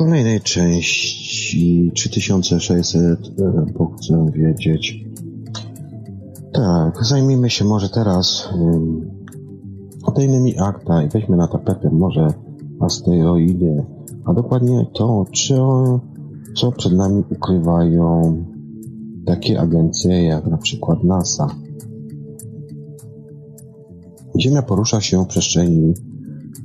kolejnej części 3600 bo chcę wiedzieć. Tak, zajmijmy się może teraz um, kolejnymi akta i weźmy na tapetę może asteroidy, a dokładnie to, czy, co przed nami ukrywają takie agencje jak na przykład NASA. Ziemia porusza się w przestrzeni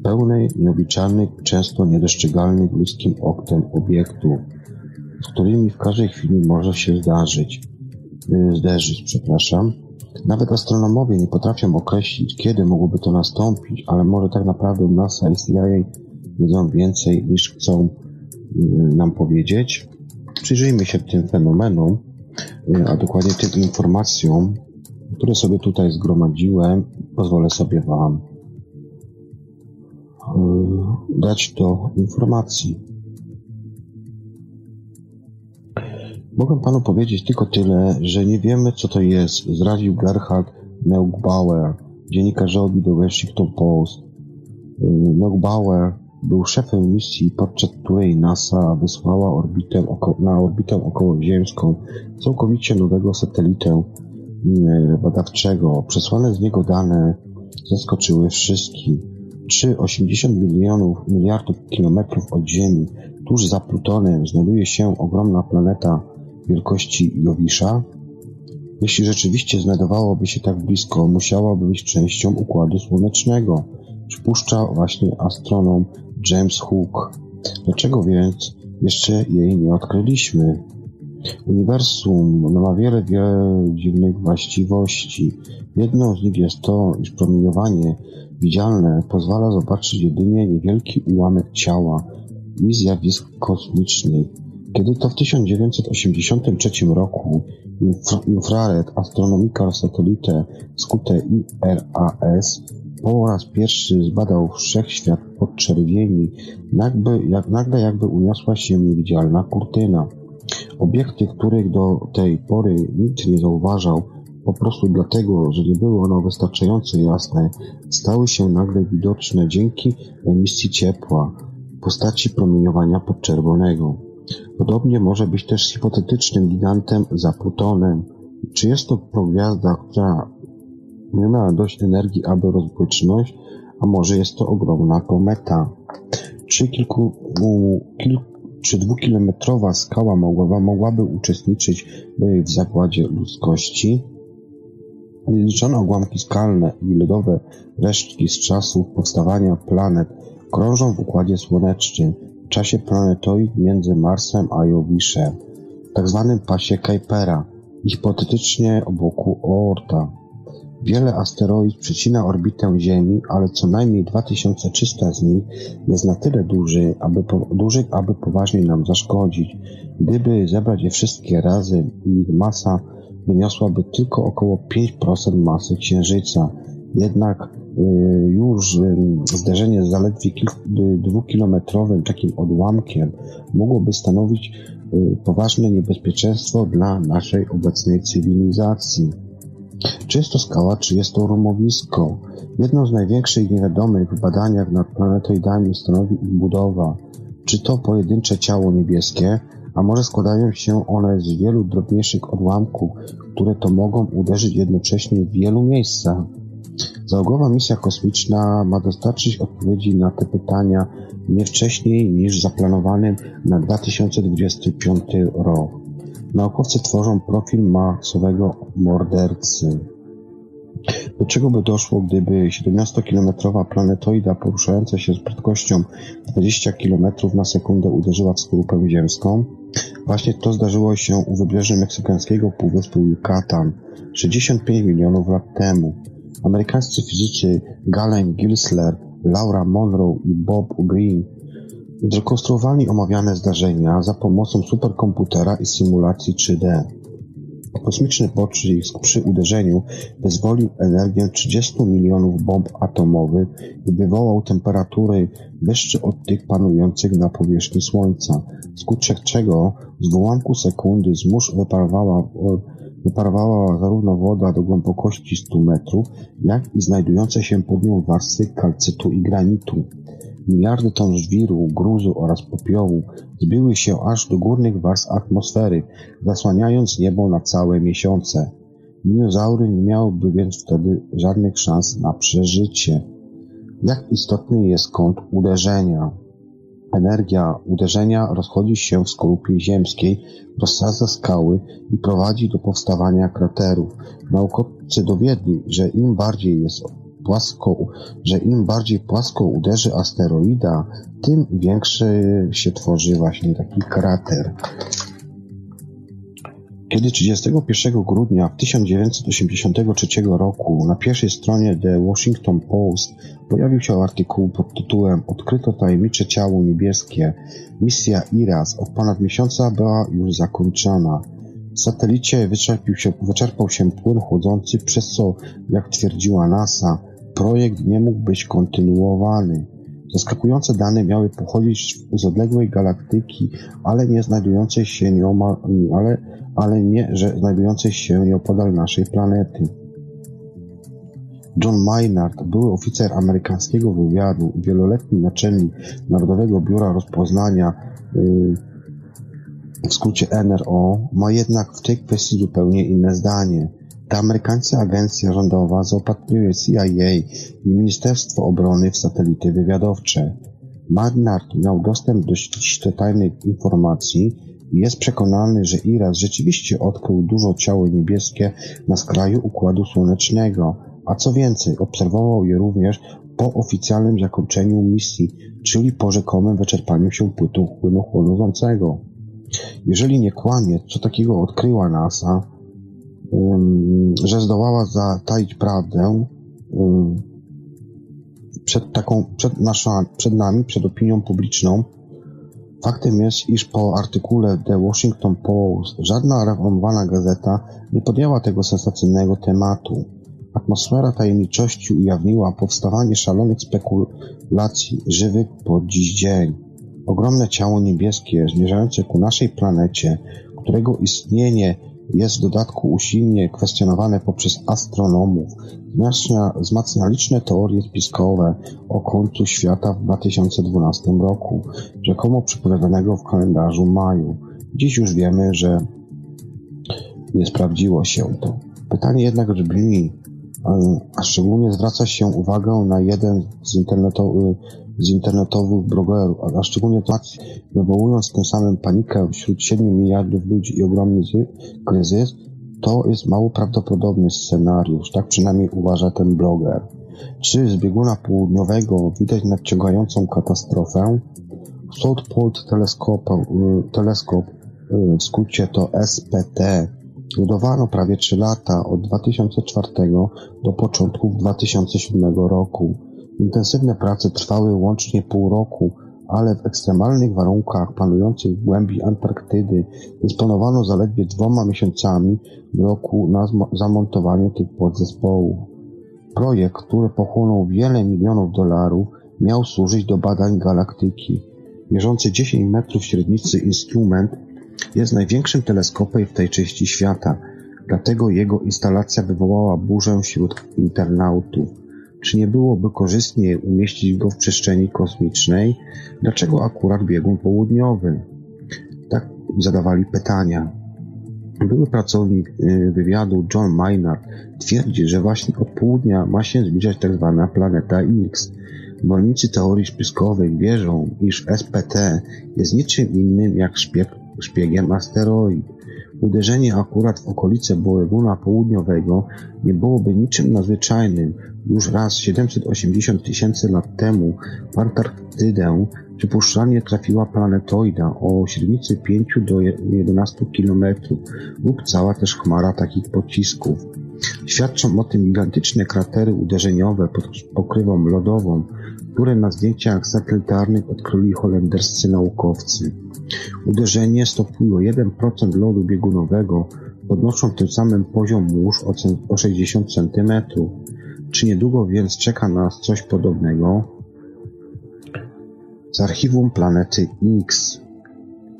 pełnej nieobliczalnych, często niedostrzegalnych ludzkim okiem obiektów, z którymi w każdej chwili może się zdarzyć, yy, zderzyć, przepraszam. Nawet astronomowie nie potrafią określić, kiedy mogłoby to nastąpić, ale może tak naprawdę NASA i CIA wiedzą więcej niż chcą yy, nam powiedzieć. Przyjrzyjmy się tym fenomenom, yy, a dokładnie tym informacjom, które sobie tutaj zgromadziłem. Pozwolę sobie Wam dać do informacji. Mogę panu powiedzieć tylko tyle, że nie wiemy co to jest, zdradził Gerhard Neugbauer, dziennikarzowi do Washington Post. Neugbauer był szefem misji, podczas której NASA wysłała orbitę oko na orbitę okołoziemską całkowicie nowego satelitę badawczego. Przesłane z niego dane zaskoczyły wszystkich czy 80 milionów miliardów kilometrów od Ziemi, tuż za Plutonem, znajduje się ogromna planeta wielkości Jowisza? Jeśli rzeczywiście znajdowałoby się tak blisko, musiałaby być częścią Układu Słonecznego, przypuszcza właśnie astronom James Hook. Dlaczego więc jeszcze jej nie odkryliśmy? Uniwersum ma wiele, wiele dziwnych właściwości. Jedną z nich jest to, iż promieniowanie widzialne pozwala zobaczyć jedynie niewielki ułamek ciała i zjawisk kosmicznych. Kiedy to w 1983 roku infrared Astronomical Satellite skute IRAS po raz pierwszy zbadał wszechświat podczerwieni, nagle jakby uniosła się niewidzialna kurtyna. Obiekty, których do tej pory nikt nie zauważał, po prostu dlatego, że nie były one wystarczająco jasne, stały się nagle widoczne dzięki emisji ciepła w postaci promieniowania podczerwonego. Podobnie może być też hipotetycznym gigantem za Plutonem. Czy jest to progwiazda, która nie ma dość energii, aby rozbłysnąć, a może jest to ogromna kometa? Czy kilku, kilku czy dwukilometrowa skała mogła, mogłaby uczestniczyć w zakładzie ludzkości? Niezliczone ogłamki skalne i lodowe resztki z czasów powstawania planet krążą w Układzie Słonecznym w czasie planetoid między Marsem a Jowiszem, tzw. Tak pasie Kuipera hipotetycznie obok Oorta. Wiele asteroid przecina orbitę Ziemi, ale co najmniej 2300 z nich jest na tyle duży, aby, duży, aby poważnie nam zaszkodzić. Gdyby zebrać je wszystkie razy, ich masa wyniosłaby tylko około 5% masy Księżyca. Jednak y, już y, zderzenie z zaledwie dwukilometrowym takim odłamkiem mogłoby stanowić y, poważne niebezpieczeństwo dla naszej obecnej cywilizacji. Czy jest to skała, czy jest to rumowisko? Jedną z największych niewiadomych w badaniach nad planetoidami stanowi ich budowa. Czy to pojedyncze ciało niebieskie, a może składają się one z wielu drobniejszych odłamków, które to mogą uderzyć jednocześnie w wielu miejscach? Załogowa misja kosmiczna ma dostarczyć odpowiedzi na te pytania nie wcześniej niż zaplanowany na 2025 rok. Naukowcy tworzą profil masowego mordercy. Do czego by doszło, gdyby 17-kilometrowa planetoida poruszająca się z prędkością 20 km na sekundę uderzyła w skorupę ziemską? Właśnie to zdarzyło się u wybrzeży meksykańskiego półwyspu Yucatan 65 milionów lat temu. Amerykańscy fizycy Galen Gilsler, Laura Monroe i Bob Green zrekonstruowali omawiane zdarzenia za pomocą superkomputera i symulacji 3D. Kosmiczny poczysk przy uderzeniu wyzwolił energię 30 milionów bomb atomowych i wywołał temperatury wyższe od tych panujących na powierzchni Słońca, skutek czego z wyłamku sekundy z mórz wyparowała, wyparowała zarówno woda do głębokości 100 metrów, jak i znajdujące się pod nią warstwy kalcytu i granitu. Miliardy ton żwiru, gruzu oraz popiołu zbiły się aż do górnych warstw atmosfery, zasłaniając niebo na całe miesiące. Dinozaury nie miałyby więc wtedy żadnych szans na przeżycie. Jak istotny jest kąt uderzenia? Energia uderzenia rozchodzi się w skorupie ziemskiej, rozsadza skały i prowadzi do powstawania kraterów. Naukowcy dowiedli, że im bardziej jest płasko, że im bardziej płasko uderzy asteroida, tym większy się tworzy właśnie taki krater. Kiedy 31 grudnia 1983 roku na pierwszej stronie The Washington Post pojawił się artykuł pod tytułem Odkryto tajemnicze ciało niebieskie, misja IRAS od ponad miesiąca była już zakończona. W satelicie się, wyczerpał się płyn chłodzący, przez co, jak twierdziła NASA, projekt nie mógł być kontynuowany. Zaskakujące dane miały pochodzić z odległej galaktyki, ale nie znajdującej się nieomal, ale, ale nie, że znajdującej się nieopodal naszej planety. John Maynard, były oficer amerykańskiego wywiadu i wieloletni naczelnik Narodowego Biura Rozpoznania, yy, w skrócie NRO, ma jednak w tej kwestii zupełnie inne zdanie. Ta amerykańska agencja rządowa zaopatruje CIA i Ministerstwo Obrony w satelity wywiadowcze. Magnard miał dostęp do ściśle tajnych informacji i jest przekonany, że Iras rzeczywiście odkrył dużo ciało niebieskie na skraju Układu Słonecznego, a co więcej, obserwował je również po oficjalnym zakończeniu misji, czyli po rzekomym wyczerpaniu się płytu płynu chłodzącego. Jeżeli nie kłamie, co takiego odkryła NASA, że zdołała zataić prawdę przed taką, przed, nasza, przed nami, przed opinią publiczną. Faktem jest, iż po artykule The Washington Post żadna reformowana gazeta nie podjęła tego sensacyjnego tematu. Atmosfera tajemniczości ujawniła powstawanie szalonych spekulacji żywych po dziś dzień. Ogromne ciało niebieskie zmierzające ku naszej planecie, którego istnienie jest w dodatku usilnie kwestionowane poprzez astronomów, wzmacnia liczne teorie spiskowe o końcu świata w 2012 roku, rzekomo przepowiadanego w kalendarzu maju. Dziś już wiemy, że nie sprawdziło się to. Pytanie jednak brzmi, a szczególnie zwraca się uwagę na jeden z internetowych z internetowych blogerów, a szczególnie to wywołując tym samym panikę wśród 7 miliardów ludzi i ogromny kryzys, to jest mało prawdopodobny scenariusz, tak przynajmniej uważa ten bloger. Czy z bieguna południowego widać nadciągającą katastrofę? South Pole y, teleskop, y, w skrócie to SPT, Budowano prawie 3 lata, od 2004 do początków 2007 roku. Intensywne prace trwały łącznie pół roku, ale w ekstremalnych warunkach panujących w głębi Antarktydy dysponowano zaledwie dwoma miesiącami w roku na zamontowanie tych podzespołów. Projekt, który pochłonął wiele milionów dolarów, miał służyć do badań galaktyki. Mierzący 10 metrów średnicy instrument jest największym teleskopem w tej części świata, dlatego jego instalacja wywołała burzę wśród internautów. Czy nie byłoby korzystniej umieścić go w przestrzeni kosmicznej? Dlaczego akurat biegun południowy? Tak zadawali pytania. Były pracownik y, wywiadu John Maynard twierdzi, że właśnie od południa ma się zbliżać tzw. Tak planeta X. Zwolennicy teorii spiskowych wierzą, iż SPT jest niczym innym jak szpieg, szpiegiem asteroid. Uderzenie akurat w okolice Boeguna Południowego nie byłoby niczym nadzwyczajnym. Już raz 780 tysięcy lat temu w Antarktydę przypuszczalnie trafiła planetoida o średnicy 5 do 11 km lub cała też chmara takich pocisków. Świadczą o tym gigantyczne kratery uderzeniowe pod pokrywą lodową, które na zdjęciach satelitarnych odkryli holenderscy naukowcy. Uderzenie stopuje 1% lodu biegunowego, podnosząc tym samym poziom mórz o 60 cm. Czy niedługo więc czeka nas coś podobnego? Z archiwum planety X.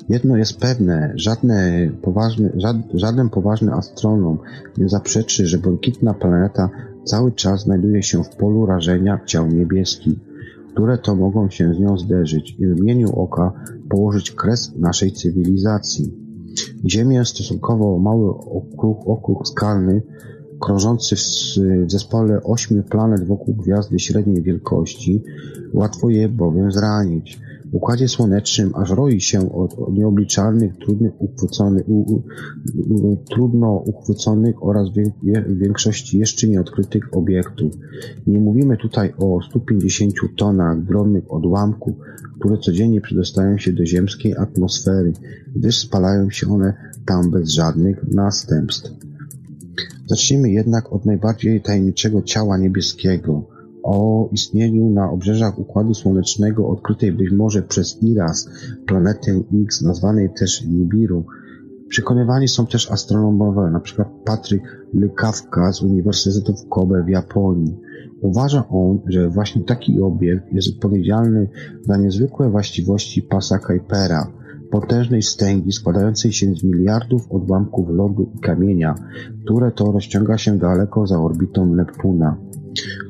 Jedno jest pewne, żadne poważny, żad, żaden poważny astronom nie zaprzeczy, że błękitna planeta cały czas znajduje się w polu rażenia ciał niebieskich które to mogą się z nią zderzyć i w mieniu oka położyć kres naszej cywilizacji. Ziemię stosunkowo mały okruch, okruch skalny, krążący w, w zespole ośmiu planet wokół gwiazdy średniej wielkości, łatwo je bowiem zranić. Układzie Słonecznym aż roi się od nieobliczalnych, trudnych uchwyconych, u, u, u, trudno uchwyconych oraz w większości jeszcze nieodkrytych obiektów. Nie mówimy tutaj o 150 tonach drobnych odłamków, które codziennie przedostają się do ziemskiej atmosfery, gdyż spalają się one tam bez żadnych następstw. Zacznijmy jednak od najbardziej tajemniczego ciała niebieskiego – o istnieniu na obrzeżach Układu Słonecznego odkrytej być może przez Iras planety X, nazwanej też Nibiru. Przekonywani są też astronomowie, np. Patryk Lykawka z Uniwersytetu w Kobe w Japonii. Uważa on, że właśnie taki obiekt jest odpowiedzialny za niezwykłe właściwości pasa Kuipera, potężnej stęgi składającej się z miliardów odłamków lodu i kamienia, które to rozciąga się daleko za orbitą Neptuna.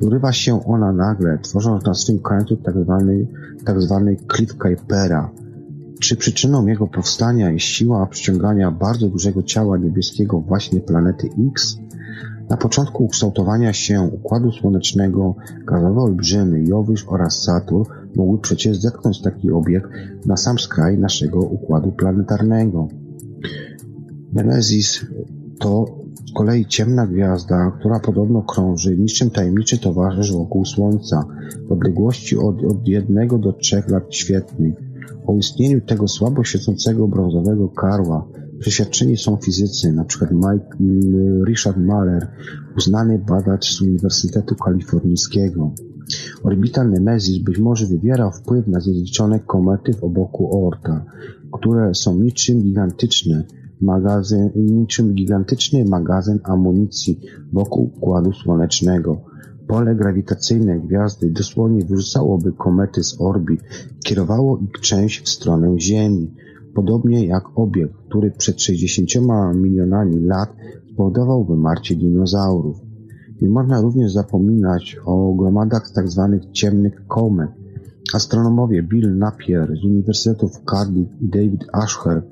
Urywa się ona nagle, tworząc na swym końcu tak zwany, tak zwany Cliff Kuipera. Czy przyczyną jego powstania jest siła przyciągania bardzo dużego ciała niebieskiego właśnie planety X? Na początku ukształtowania się Układu Słonecznego gazowe olbrzymy Jowysz oraz Saturn mogły przecież zetknąć taki obiekt na sam skraj naszego układu planetarnego. Nemesis to z kolei ciemna gwiazda, która podobno krąży niczym tajemniczy towarzysz wokół Słońca w odległości od, od jednego do trzech lat świetnych. O istnieniu tego słabo świecącego brązowego karła przeświadczeni są fizycy, np. Mike, Richard Mahler, uznany badacz z Uniwersytetu Kalifornijskiego. Orbita Nemesis być może wywiera wpływ na zjednoczone komety w oboku Oorta, które są niczym gigantyczne, magazyn, niczym gigantyczny magazyn amunicji wokół Układu Słonecznego. Pole grawitacyjne gwiazdy dosłownie wyrzucałoby komety z orbit, kierowało ich część w stronę Ziemi, podobnie jak obiekt, który przed 60 milionami lat spowodował wymarcie dinozaurów. Nie można również zapominać o gromadach tzw. Tak ciemnych komet. Astronomowie Bill Napier z Uniwersytetu w Cardiff i David Asher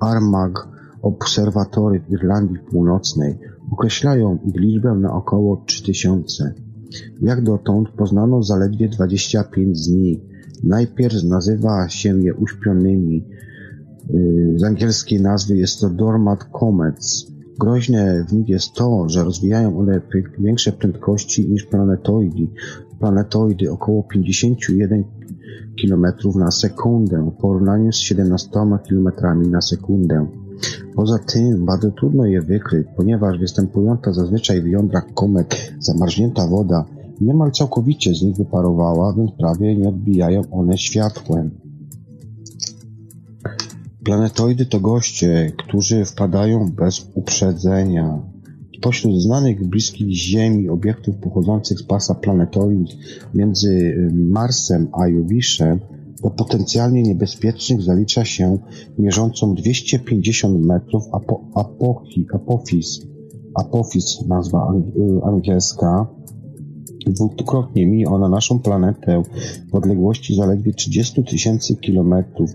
Armagh Obserwatory w Irlandii Północnej określają ich liczbę na około 3000. Jak dotąd poznano zaledwie 25 z nich. Najpierw nazywa się je uśpionymi. Y, z angielskiej nazwy jest to Dormant Comets. Groźne w nich jest to, że rozwijają one większe prędkości niż planetoidy. Planetoidy około 51 km na sekundę w porównaniu z 17 km na sekundę. Poza tym bardzo trudno je wykryć, ponieważ występująca zazwyczaj w jądrach komet zamarznięta woda niemal całkowicie z nich wyparowała, więc prawie nie odbijają one światłem. Planetoidy to goście, którzy wpadają bez uprzedzenia. Spośród znanych bliskich Ziemi obiektów pochodzących z pasa planetoid między Marsem a Jowiszem do potencjalnie niebezpiecznych zalicza się mierzącą 250 metrów apo, apochi, Apophis, Apophis nazwa angielska. Dwukrotnie mija ona naszą planetę w odległości zaledwie 30 tysięcy kilometrów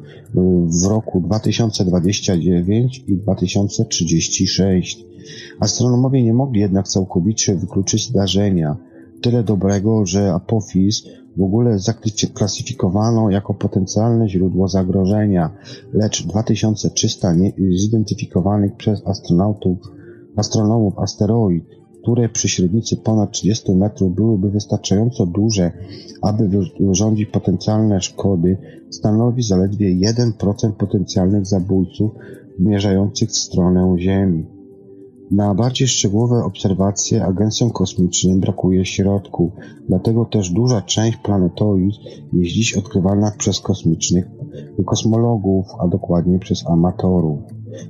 w roku 2029 i 2036. Astronomowie nie mogli jednak całkowicie wykluczyć zdarzenia. Tyle dobrego, że Apophis w ogóle zaklasyfikowano jako potencjalne źródło zagrożenia, lecz 2300 zidentyfikowanych przez astronautów, astronomów asteroid, które przy średnicy ponad 30 metrów byłyby wystarczająco duże, aby wyrządzić potencjalne szkody, stanowi zaledwie 1% potencjalnych zabójców zmierzających w stronę Ziemi. Na bardziej szczegółowe obserwacje agencjom kosmicznym brakuje środków, dlatego też duża część planetoid jest dziś odkrywana przez kosmicznych kosmologów, a dokładnie przez amatorów.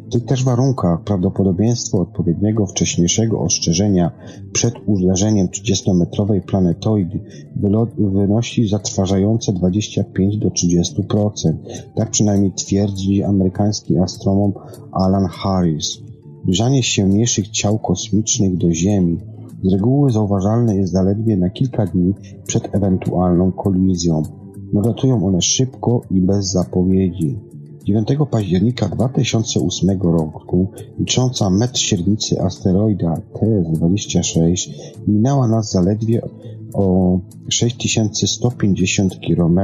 W tych też warunkach prawdopodobieństwo odpowiedniego wcześniejszego ostrzeżenia przed uderzeniem 30-metrowej planetoidy wynosi zatrważające 25 do 30%. Tak przynajmniej twierdzi amerykański astronom Alan Harris. Zbliżanie się mniejszych ciał kosmicznych do Ziemi z reguły zauważalne jest zaledwie na kilka dni przed ewentualną kolizją. Nadatują one szybko i bez zapowiedzi. 9 października 2008 roku licząca metr średnicy asteroida TS-26 minęła nas zaledwie o 6150 km.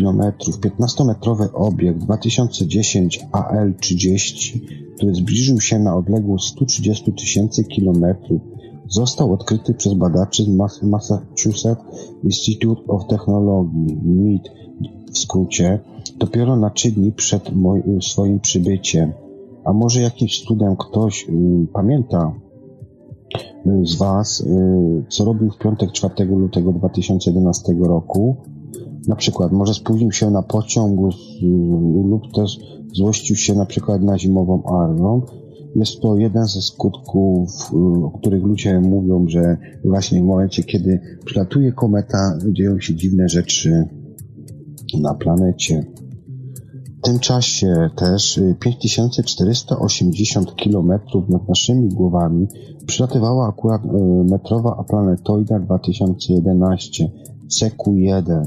Kilometrów. 15-metrowy obiekt 2010 AL-30 który zbliżył się na odległość 130 tysięcy kilometrów, został odkryty przez badaczy z Massachusetts Institute of Technology, MIT w skrócie, dopiero na trzy dni przed swoim przybyciem. A może jakimś cudem ktoś y, pamięta y, z Was, y, co robił w piątek 4 lutego 2011 roku? Na przykład, może spóźnił się na pociąg lub też złościł się na przykład na zimową armią. Jest to jeden ze skutków, y, o których ludzie mówią, że właśnie w momencie, kiedy przylatuje kometa, dzieją się dziwne rzeczy na planecie. W tym czasie też 5480 y, km nad naszymi głowami przylatywała akurat y, metrowa planetoida 2011 CQ-1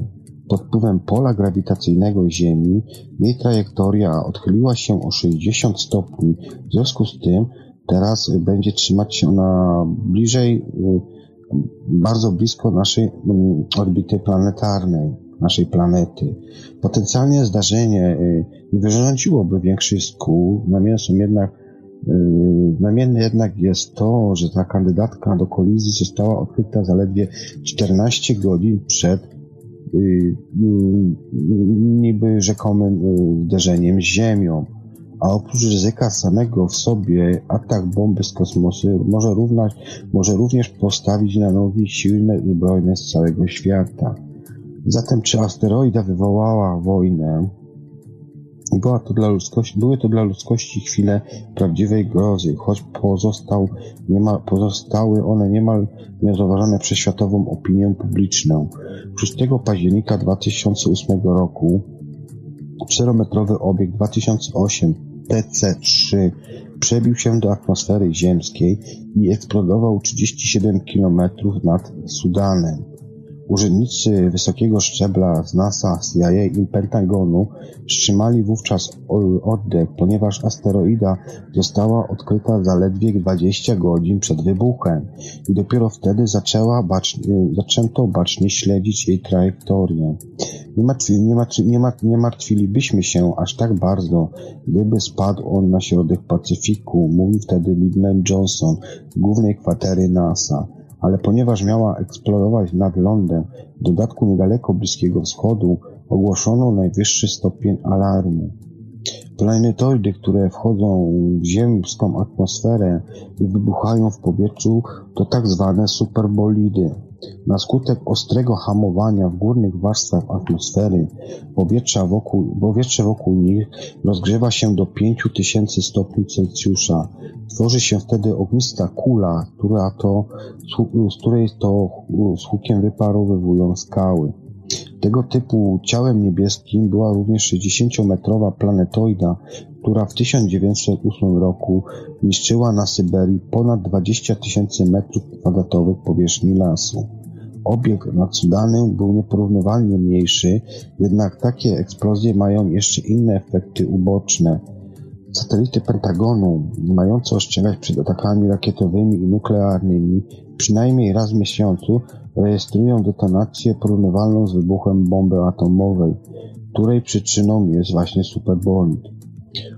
pod wpływem pola grawitacyjnego Ziemi jej trajektoria odchyliła się o 60 stopni. W związku z tym teraz będzie trzymać się ona bliżej, y, bardzo blisko naszej mm, orbity planetarnej, naszej planety. Potencjalnie zdarzenie y, nie wyrządziłoby większych skół, natomiast jednak y, Znamienne jednak jest to, że ta kandydatka do kolizji została odkryta zaledwie 14 godzin przed niby rzekomym y, zderzeniem z Ziemią. A oprócz ryzyka samego w sobie, atak bomby z kosmosu może, równać, może również postawić na nogi silne zbrojne z całego świata. Zatem czy asteroida wywołała wojnę? Była to dla ludzkości, były to dla ludzkości chwile prawdziwej grozy, choć pozostał niemal, pozostały one niemal niezauważone przez światową opinię publiczną. 6 października 2008 roku czterometrowy obiekt 2008 TC-3 przebił się do atmosfery ziemskiej i eksplodował 37 km nad Sudanem. Urzędnicy wysokiego szczebla z NASA, CIA i Pentagonu wstrzymali wówczas oddech, ponieważ asteroida została odkryta zaledwie 20 godzin przed wybuchem i dopiero wtedy zaczęła zaczęto bacznie śledzić jej trajektorię. Nie, martwi, nie, martwi, nie, nie martwilibyśmy się aż tak bardzo, gdyby spadł on na środek Pacyfiku, mówił wtedy Lyndon Johnson głównej kwatery NASA ale ponieważ miała eksplodować nad lądem, w dodatku niedaleko Bliskiego Wschodu, ogłoszono najwyższy stopień alarmu. Planetoidy, które wchodzą w ziemską atmosferę i wybuchają w powietrzu, to tak zwane superbolidy. Na skutek ostrego hamowania w górnych warstwach atmosfery powietrza wokół, powietrze wokół nich rozgrzewa się do 5000 stopni Celsjusza. Tworzy się wtedy ognista kula, która to, z której to z hukiem wyparowywują skały. Tego typu ciałem niebieskim była również 60-metrowa planetoida, która w 1908 roku niszczyła na Syberii ponad 20 tysięcy metrów kwadratowych powierzchni lasu. Obieg nad Sudanem był nieporównywalnie mniejszy, jednak takie eksplozje mają jeszcze inne efekty uboczne. Satelity Pentagonu, mające ostrzegać przed atakami rakietowymi i nuklearnymi, przynajmniej raz w miesiącu rejestrują detonację porównywalną z wybuchem bomby atomowej, której przyczyną jest właśnie superbolid.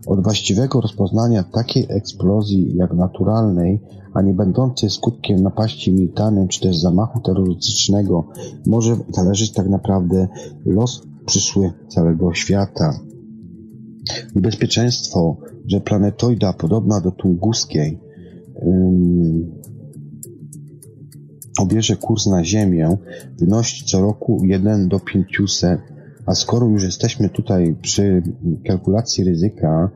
Od właściwego rozpoznania takiej eksplozji jak naturalnej, a nie będącej skutkiem napaści militarnej czy też zamachu terrorystycznego może zależeć tak naprawdę los przyszły całego świata. Niebezpieczeństwo, że planetoida podobna do tunguskiej obierze kurs na Ziemię, wynosi co roku 1 do 500, a skoro już jesteśmy tutaj przy kalkulacji ryzyka,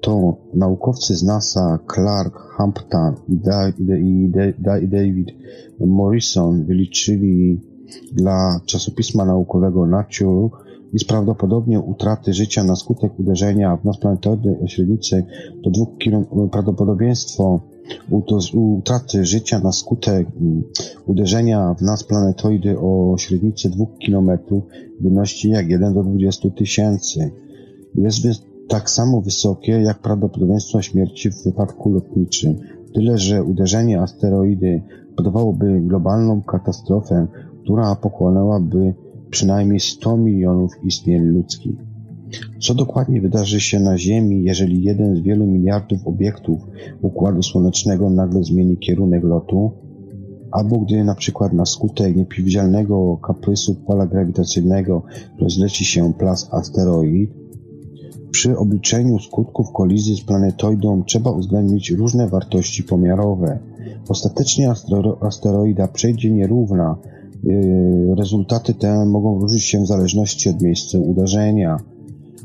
to naukowcy z NASA Clark Hampton i, da, i, da, i David Morrison wyliczyli dla czasopisma naukowego Nature, iż prawdopodobnie utraty życia na skutek uderzenia w o średnicy do 2 km, prawdopodobieństwo utraty życia na skutek mm, uderzenia w nas planetoidy o średnicy 2 km wynosi jak 1 do 20 tysięcy. Jest tak samo wysokie jak prawdopodobieństwo śmierci w wypadku lotniczym. Tyle, że uderzenie asteroidy podawałoby globalną katastrofę, która pochłonęłaby przynajmniej 100 milionów istnień ludzkich. Co dokładnie wydarzy się na Ziemi, jeżeli jeden z wielu miliardów obiektów Układu Słonecznego nagle zmieni kierunek lotu? Albo gdy na przykład na skutek nieprzewidzialnego kaprysu pola grawitacyjnego rozleci się plas asteroid? Przy obliczeniu skutków kolizji z planetoidą trzeba uwzględnić różne wartości pomiarowe. Ostatecznie asteroida przejdzie nierówna. Yy, rezultaty te mogą różnić się w zależności od miejsca uderzenia.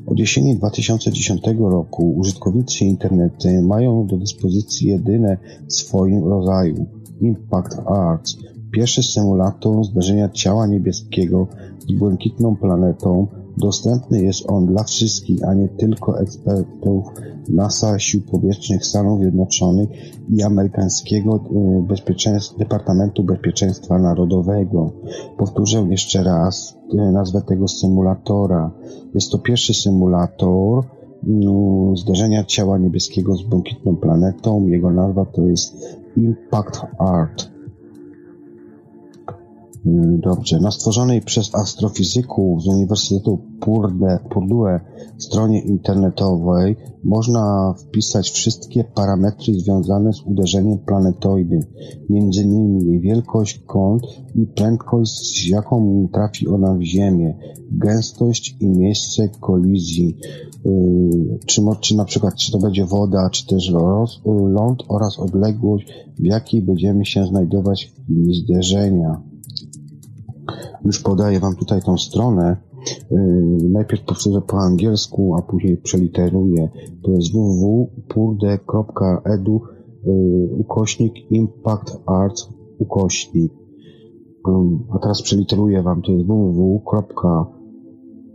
Od jesieni 2010 roku użytkownicy internetu mają do dyspozycji jedyne w swoim rodzaju Impact Arts, pierwszy symulator zdarzenia ciała niebieskiego z błękitną planetą. Dostępny jest on dla wszystkich, a nie tylko ekspertów NASA, Sił Powietrznych Stanów Zjednoczonych i amerykańskiego y, Bezpieczeństw, Departamentu Bezpieczeństwa Narodowego. Powtórzę jeszcze raz y, nazwę tego symulatora. Jest to pierwszy symulator no, zdarzenia ciała niebieskiego z błękitną planetą. Jego nazwa to jest Impact Art. Mm, dobrze. Na stworzonej przez astrofizyków z Uniwersytetu Purdue stronie internetowej można wpisać wszystkie parametry związane z uderzeniem planetoidy, innymi jej wielkość, kąt i prędkość, z jaką trafi ona w Ziemię, gęstość i miejsce kolizji, yy, czy, czy na przykład czy to będzie woda, czy też ląd oraz odległość, w jakiej będziemy się znajdować w chwili zderzenia. Już podaję Wam tutaj tą stronę. Yy, najpierw powtórzę po angielsku, a później przeliteruję. To jest www.purde.edu yy, ukośnik Impact Arts ukośnik. Yy, a teraz przeliteruję Wam. To jest www.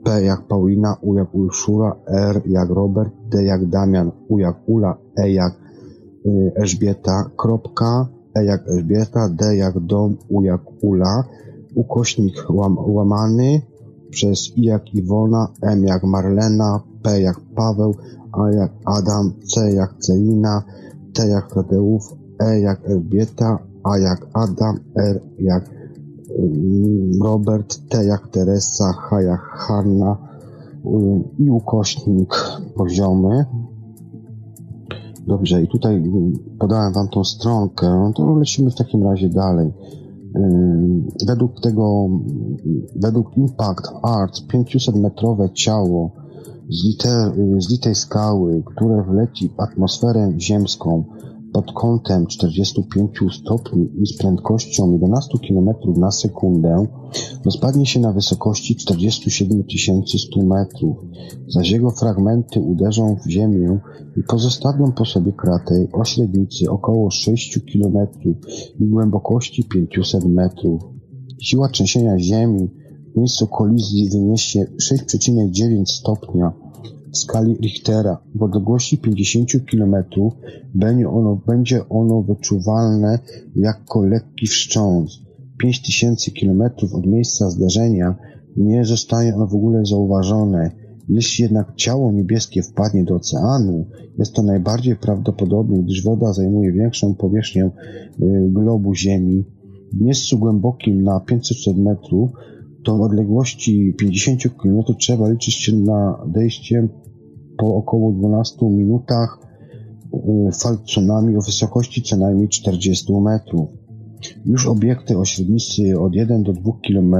P jak Paulina, U jak Urszula, R jak Robert, D jak Damian, U jak Ula, E jak Elżbieta, kropka, E jak Elżbieta, D jak Dom, U jak Ula, ukośnik łam, łamany przez I jak Iwona, M jak Marlena, P jak Paweł, A jak Adam, C jak Celina, T jak Tadeusz, E jak Elżbieta, A jak Adam, R jak mm, Robert, T jak Teresa, H jak Hanna i ukośnik poziomy. Dobrze, i tutaj podałem Wam tą stronkę, to lecimy w takim razie dalej. Według tego, według Impact Arts 500-metrowe ciało z, liter, z litej skały, które wleci w atmosferę ziemską pod kątem 45 stopni i z prędkością 11 km na sekundę rozpadnie się na wysokości 47 100 metrów, zaś jego fragmenty uderzą w ziemię i pozostawią po sobie krater o średnicy około 6 km i głębokości 500 metrów. Siła trzęsienia ziemi w miejscu kolizji wyniesie 6,9 stopnia w skali Richtera w odległości 50 km będzie ono, będzie ono wyczuwalne jako lekki wstrząs. 5000 km od miejsca zdarzenia nie zostaje ono w ogóle zauważone. Jeśli jednak ciało niebieskie wpadnie do oceanu, jest to najbardziej prawdopodobne, gdyż woda zajmuje większą powierzchnię y, globu Ziemi. W miejscu głębokim na 500 metrów to odległości 50 km trzeba liczyć się nadejściem po około 12 minutach y, fal tsunami o wysokości co najmniej 40 metrów. Już obiekty o średnicy od 1 do 2 km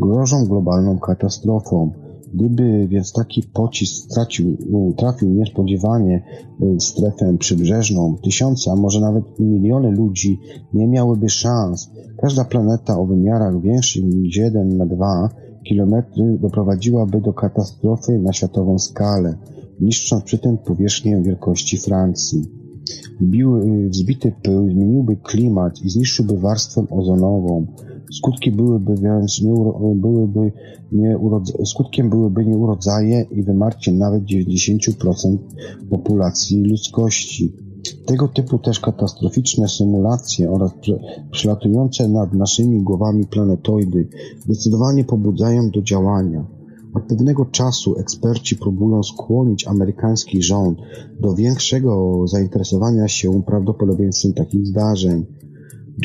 grożą globalną katastrofą. Gdyby więc taki pocisk stracił, trafił niespodziewanie y, strefę przybrzeżną, tysiące, a może nawet miliony ludzi nie miałyby szans. Każda planeta o wymiarach większych niż 1 na 2 km doprowadziłaby do katastrofy na światową skalę, niszcząc przy tym powierzchnię wielkości Francji. Biły, wzbity pył zmieniłby klimat i zniszczyłby warstwę ozonową. Skutki byłyby więc nieuro, byłyby nieurodz, skutkiem byłyby nieurodzaje i wymarcie nawet 90% populacji ludzkości. Tego typu też katastroficzne symulacje oraz przelatujące nad naszymi głowami planetoidy zdecydowanie pobudzają do działania. Od pewnego czasu eksperci próbują skłonić amerykański rząd do większego zainteresowania się prawdopodobieństwem takich zdarzeń.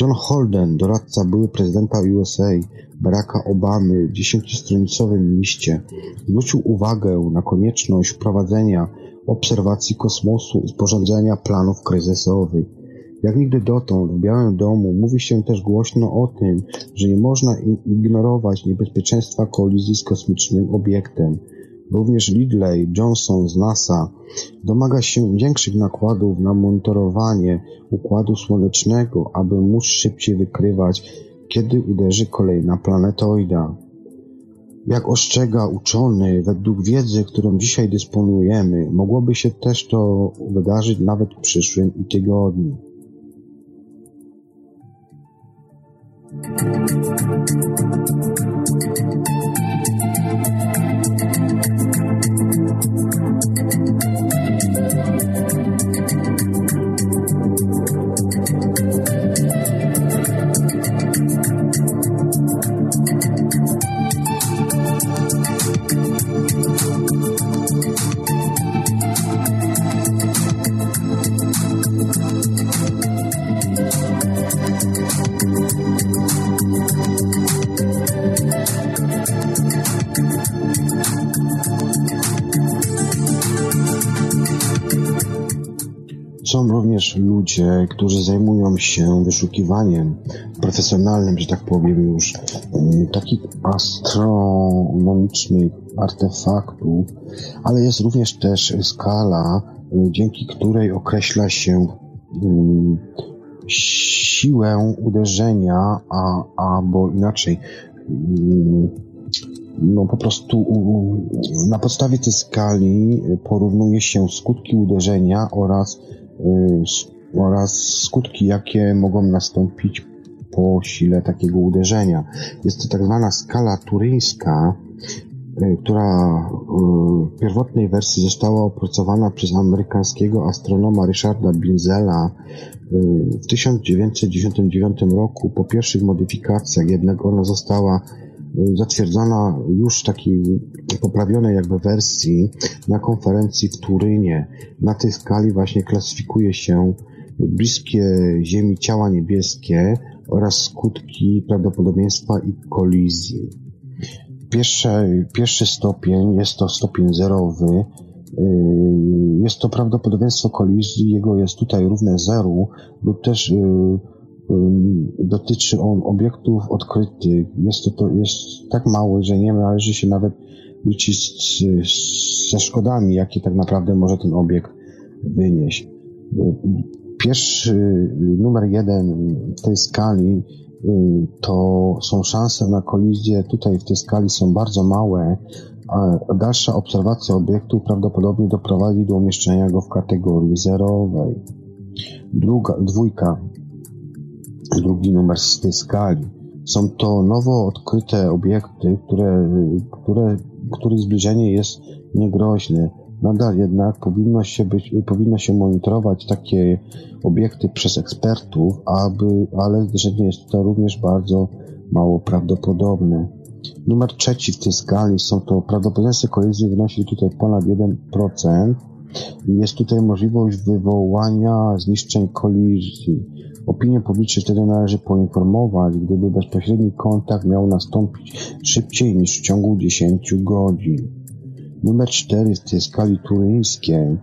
John Holden, doradca były prezydenta USA Baracka Obamy w dziesięciostronicowym liście zwrócił uwagę na konieczność wprowadzenia obserwacji kosmosu i sporządzenia planów kryzysowych. Jak nigdy dotąd w Białym Domu mówi się też głośno o tym, że nie można ignorować niebezpieczeństwa kolizji z kosmicznym obiektem. Również Lidley Johnson z NASA domaga się większych nakładów na monitorowanie Układu Słonecznego, aby móc szybciej wykrywać, kiedy uderzy kolejna planetoida. Jak ostrzega uczony, według wiedzy, którą dzisiaj dysponujemy, mogłoby się też to wydarzyć nawet w przyszłym tygodniu. Są również ludzie, którzy zajmują się wyszukiwaniem profesjonalnym, że tak powiem już, y, takich astronomicznych artefaktów, ale jest również też skala, y, dzięki której określa się y, siłę uderzenia, a, albo inaczej, no po prostu na podstawie tej skali porównuje się skutki uderzenia oraz oraz skutki, jakie mogą nastąpić po sile takiego uderzenia. Jest to tak zwana skala turyńska, y, która y, w pierwotnej wersji została opracowana przez amerykańskiego astronoma Richarda Binzela w 1999 roku. Po pierwszych modyfikacjach jednak ona została zatwierdzona już w takiej poprawionej jakby wersji na konferencji w Turynie. Na tej skali właśnie klasyfikuje się bliskie Ziemi ciała niebieskie oraz skutki prawdopodobieństwa i kolizji. Pierwszy, pierwszy stopień jest to stopień zerowy. Yy, jest to prawdopodobieństwo kolizji, jego jest tutaj równe zeru lub też yy, dotyczy on obiektów odkrytych. Jest to, to jest tak mały, że nie należy się nawet liczyć z, ze szkodami, jakie tak naprawdę może ten obiekt wynieść. Pierwszy numer jeden w tej skali to są szanse na kolizję tutaj w tej skali są bardzo małe, a dalsza obserwacja obiektu prawdopodobnie doprowadzi do umieszczenia go w kategorii zerowej. Druga, dwójka, drugi numer z tej skali. Są to nowo odkryte obiekty, które, które, których zbliżenie jest niegroźne. Nadal jednak powinno się, być, powinno się monitorować takie obiekty przez ekspertów, aby, ale zderzenie jest tutaj również bardzo mało prawdopodobne. Numer trzeci w tej skali są to prawdopodobieństwo kolizji wynosi tutaj ponad 1%. Jest tutaj możliwość wywołania zniszczeń kolizji. Opinię publiczną wtedy należy poinformować, gdyby bezpośredni kontakt miał nastąpić szybciej niż w ciągu 10 godzin. Numer 4 w tej skali turyńskiej y,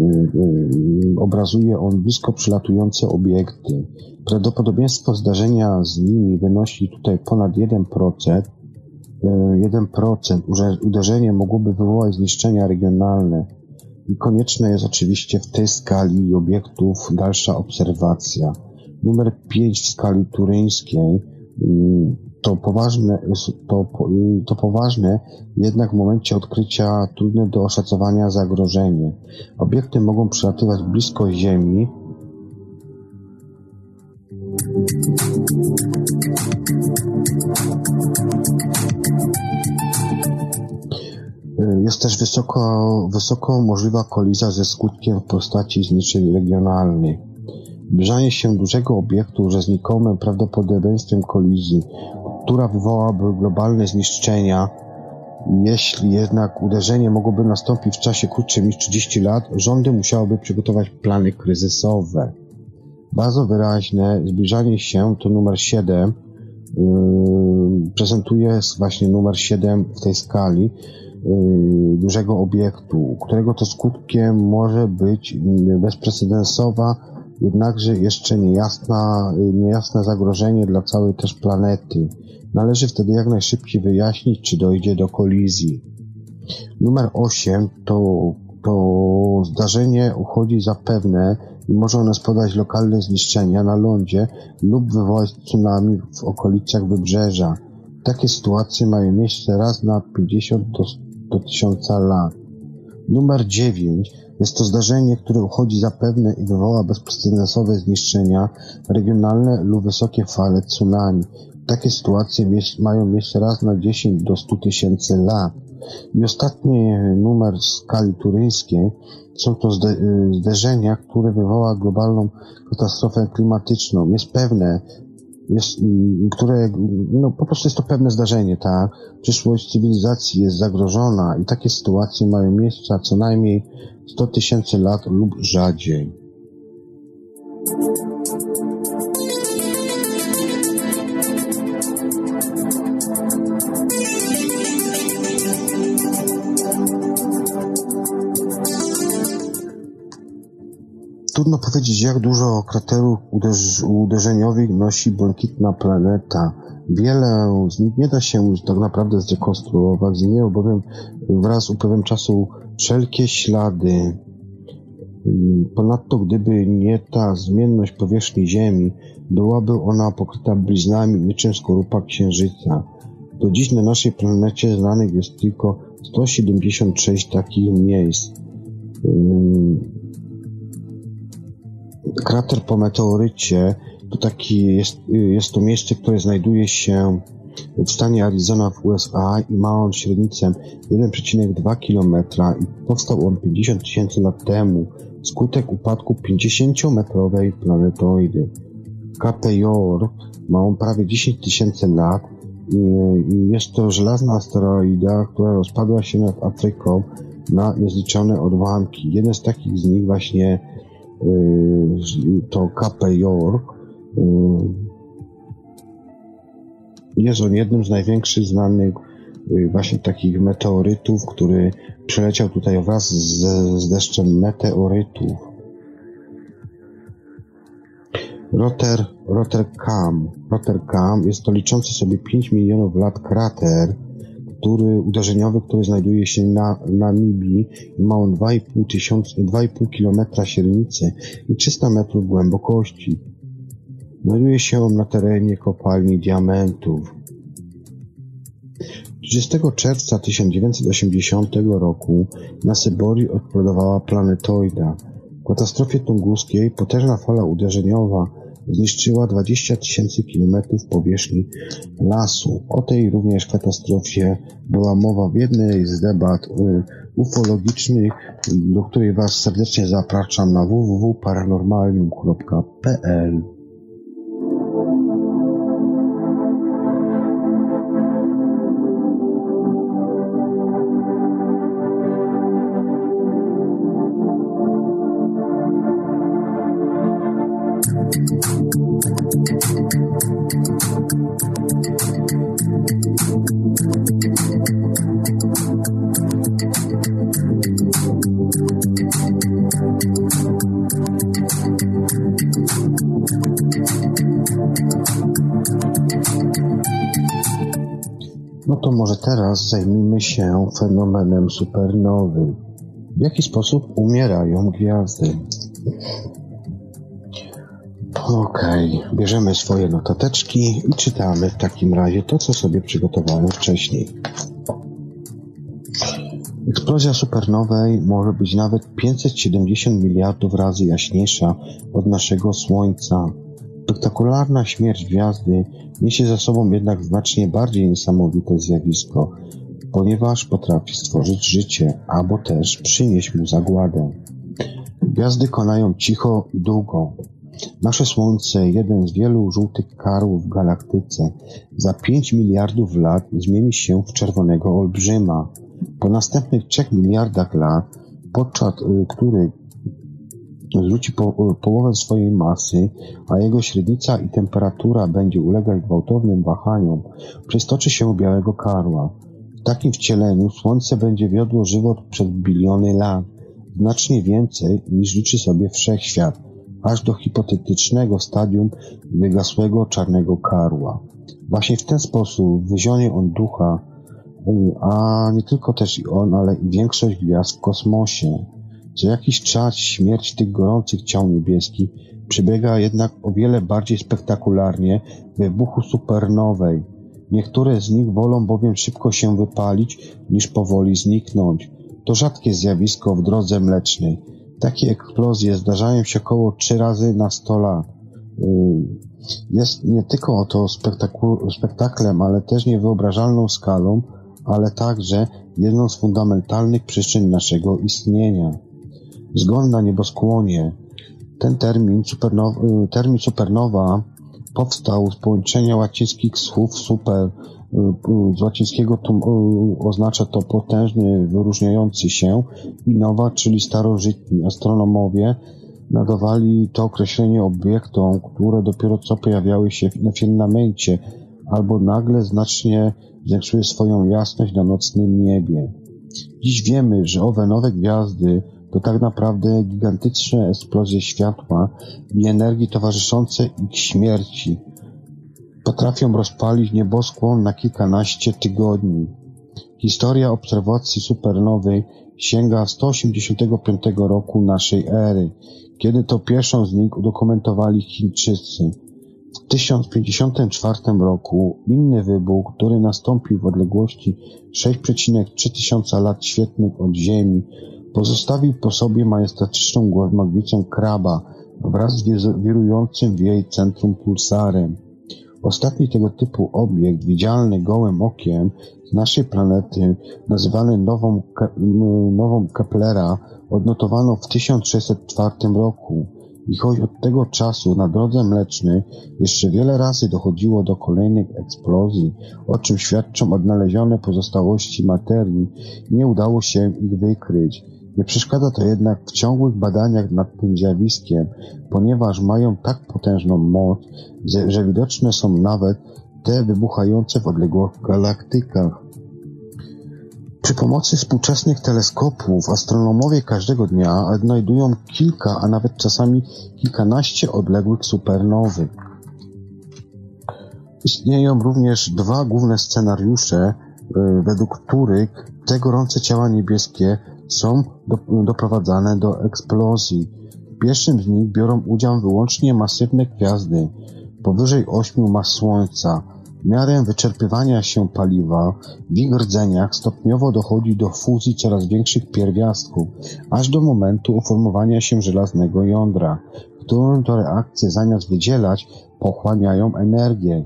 y, obrazuje on blisko przylatujące obiekty. Prawdopodobieństwo zdarzenia z nimi wynosi tutaj ponad 1%. 1% y, uderzenie mogłoby wywołać zniszczenia regionalne i konieczne jest oczywiście w tej skali obiektów dalsza obserwacja. Numer 5 w skali turyńskiej to poważne, to, to poważne, jednak w momencie odkrycia trudne do oszacowania zagrożenie. Obiekty mogą przelatywać blisko Ziemi, Jest też wysoko, wysoko możliwa kolizja ze skutkiem w postaci zniszczeń regionalnych. Zbliżanie się dużego obiektu ze znikomym prawdopodobieństwem kolizji, która wywołałaby globalne zniszczenia, jeśli jednak uderzenie mogłoby nastąpić w czasie krótszym niż 30 lat, rządy musiałyby przygotować plany kryzysowe. Bardzo wyraźne zbliżanie się to numer 7 yy, prezentuje właśnie numer 7 w tej skali yy, dużego obiektu, którego to skutkiem może być bezprecedensowa jednakże jeszcze niejasna, niejasne zagrożenie dla całej też planety. Należy wtedy jak najszybciej wyjaśnić, czy dojdzie do kolizji. Numer 8 to, to zdarzenie uchodzi za pewne i może ono spodać lokalne zniszczenia na lądzie lub wywołać tsunami w okolicach wybrzeża. Takie sytuacje mają miejsce raz na 50 do, do 1000 lat. Numer 9 jest to zdarzenie, które uchodzi zapewne i wywoła bezprecedensowe zniszczenia regionalne lub wysokie fale tsunami. Takie sytuacje mają miejsce raz na 10 do 100 tysięcy lat. I ostatni numer skali turyńskiej są to zderzenia, które wywoła globalną katastrofę klimatyczną. Jest pewne, jest, które, no po prostu jest to pewne zdarzenie, tak? Przyszłość cywilizacji jest zagrożona i takie sytuacje mają miejsce co najmniej 100 tysięcy lat lub rzadziej. Trudno powiedzieć, jak dużo kraterów uderz uderzeniowych nosi błękitna planeta. Wiele z nich nie da się tak naprawdę zrekonstruować, nie bowiem wraz z upływem czasu wszelkie ślady. Ponadto, gdyby nie ta zmienność powierzchni Ziemi, byłaby ona pokryta bliznami niczym skorupa Księżyca. Do dziś na naszej planecie znanych jest tylko 176 takich miejsc. Krater po meteorycie to taki jest, jest to miejsce, które znajduje się w stanie Arizona w USA i ma on średnicę 1,2 km i powstał on 50 tysięcy lat temu skutek upadku 50-metrowej planetoidy. KPJOR ma on prawie 10 tysięcy lat i jest to żelazna asteroida, która rozpadła się nad Afryką na niezliczone odłamki. Jeden z takich z nich właśnie to KPJOR yy, jest on jednym z największych znanych y, właśnie takich meteorytów, który przeleciał tutaj wraz z, z deszczem meteorytów. Rotter, Rottercam. Rottercam jest to liczący sobie 5 milionów lat krater, który, uderzeniowy, który znajduje się na Namibii i ma on 2,5 km średnicy i 300 metrów głębokości. Znajduje się on na terenie kopalni diamentów. 30 czerwca 1980 roku na Syborii odprodowała planetoida. W katastrofie tunguskiej potężna fala uderzeniowa zniszczyła 20 tysięcy kilometrów powierzchni lasu. O tej również katastrofie była mowa w jednej z debat y, ufologicznych, do której Was serdecznie zapraszam na www.paranormalium.pl teraz zajmijmy się fenomenem supernowy. W jaki sposób umierają gwiazdy? Okej, okay. bierzemy swoje notateczki i czytamy w takim razie to, co sobie przygotowałem wcześniej. Eksplozja supernowej może być nawet 570 miliardów razy jaśniejsza od naszego Słońca. Spektakularna śmierć gwiazdy niesie za sobą jednak znacznie bardziej niesamowite zjawisko, ponieważ potrafi stworzyć życie, albo też przynieść mu zagładę. Gwiazdy konają cicho i długo. Nasze Słońce, jeden z wielu żółtych karłów w galaktyce, za 5 miliardów lat zmieni się w czerwonego olbrzyma. Po następnych 3 miliardach lat, podczas y, których zwróci po, połowę swojej masy, a jego średnica i temperatura będzie ulegać gwałtownym wahaniom, przystoczy się białego karła. W takim wcieleniu Słońce będzie wiodło żywot przez biliony lat, znacznie więcej niż liczy sobie wszechświat, aż do hipotetycznego stadium wygasłego czarnego karła. Właśnie w ten sposób wyzionie on ducha, a nie tylko też i on, ale i większość gwiazd w kosmosie. Co jakiś czas śmierć tych gorących ciał niebieskich przebiega jednak o wiele bardziej spektakularnie w wybuchu supernowej. Niektóre z nich wolą bowiem szybko się wypalić, niż powoli zniknąć. To rzadkie zjawisko w drodze mlecznej. Takie eksplozje zdarzają się około trzy razy na sto lat. Yy, jest nie tylko to spektaklem, ale też niewyobrażalną skalą, ale także jedną z fundamentalnych przyczyn naszego istnienia. Zgon na nieboskłonie. Ten termin, supernowa, y, termin supernowa powstał z połączenia łacińskich słów super, y, y, z łacińskiego to oznacza to potężny, wyróżniający się i nowa, czyli starożytni. Astronomowie nadawali to określenie obiektom, które dopiero co pojawiały się na firmamencie albo nagle znacznie zwiększyły swoją jasność na nocnym niebie. Dziś wiemy, że owe nowe gwiazdy to tak naprawdę gigantyczne eksplozje światła i energii towarzyszące ich śmierci. Potrafią rozpalić nieboskłon na kilkanaście tygodni. Historia obserwacji supernowej sięga 185 roku naszej ery, kiedy to pierwszą z nich udokumentowali Chińczycy. W 1054 roku inny wybuch, który nastąpił w odległości 6,3 tysiąca lat świetnych od Ziemi, Pozostawił po sobie majestatyczną głowę kraba wraz z wirującym w jej centrum pulsarem. Ostatni tego typu obiekt, widzialny gołym okiem z naszej planety, nazywany nową, nową Keplera, odnotowano w 1604 roku. I choć od tego czasu na drodze mlecznej jeszcze wiele razy dochodziło do kolejnych eksplozji, o czym świadczą odnalezione pozostałości materii, nie udało się ich wykryć. Nie przeszkadza to jednak w ciągłych badaniach nad tym zjawiskiem, ponieważ mają tak potężną moc, że widoczne są nawet te wybuchające w odległych galaktykach. Przy pomocy współczesnych teleskopów astronomowie każdego dnia odnajdują kilka, a nawet czasami kilkanaście odległych supernowych. Istnieją również dwa główne scenariusze według których te gorące ciała niebieskie są do, doprowadzane do eksplozji. W pierwszym z nich biorą udział wyłącznie masywne gwiazdy, powyżej ośmiu mas Słońca. Miarę wyczerpywania się paliwa w ich rdzeniach stopniowo dochodzi do fuzji coraz większych pierwiastków, aż do momentu uformowania się żelaznego jądra, którym to reakcje zamiast wydzielać, pochłaniają energię,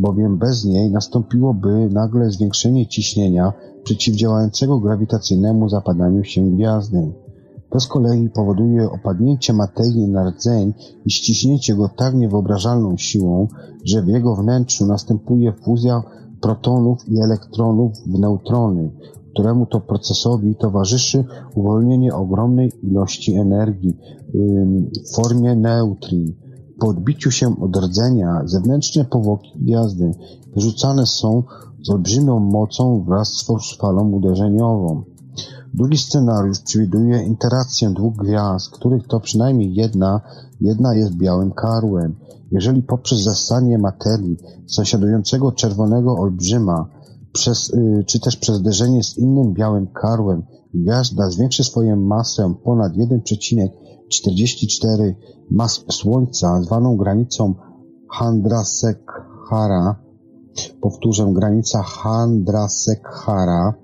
bowiem bez niej nastąpiłoby nagle zwiększenie ciśnienia przeciwdziałającego grawitacyjnemu zapadaniu się gwiazdy. To z kolei powoduje opadnięcie materii na rdzeń i ściśnięcie go tak niewyobrażalną siłą, że w jego wnętrzu następuje fuzja protonów i elektronów w neutrony, któremu to procesowi towarzyszy uwolnienie ogromnej ilości energii w formie neutrin. Po odbiciu się od rdzenia zewnętrzne powłoki gwiazdy wyrzucane są z olbrzymią mocą wraz z falą uderzeniową. Drugi scenariusz przewiduje interakcję dwóch gwiazd, których to przynajmniej jedna, jedna jest białym karłem. Jeżeli poprzez zastanie materii sąsiadującego czerwonego olbrzyma, przez, yy, czy też przez zderzenie z innym białym karłem, gwiazda zwiększy swoją masę ponad 1,44 mas Słońca, zwaną granicą Chandrasekhara, powtórzę, granica Chandrasekhara,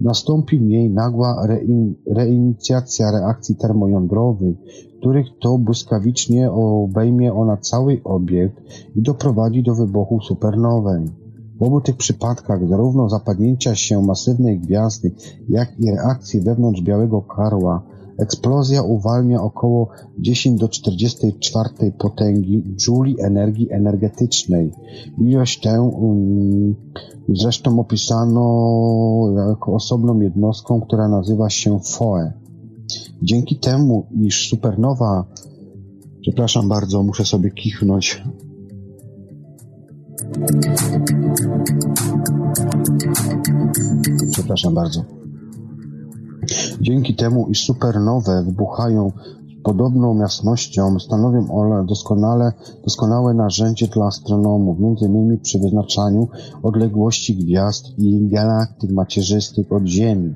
Nastąpi w niej nagła rein, reinicjacja reakcji termojądrowych, których to błyskawicznie obejmie ona cały obiekt i doprowadzi do wybuchu supernowej. W obu tych przypadkach zarówno zapadnięcia się masywnej gwiazdy, jak i reakcji wewnątrz białego karła Eksplozja uwalnia około 10 do 44 potęgi jouli energii energetycznej. Ilość tę um, zresztą opisano jako osobną jednostką, która nazywa się FOE. Dzięki temu, iż supernowa, przepraszam bardzo, muszę sobie kichnąć. Przepraszam bardzo. Dzięki temu, iż supernowe wybuchają podobną jasnością, stanowią one doskonale, doskonałe narzędzie dla astronomów, m.in. przy wyznaczaniu odległości gwiazd i galaktyk macierzystych od Ziemi.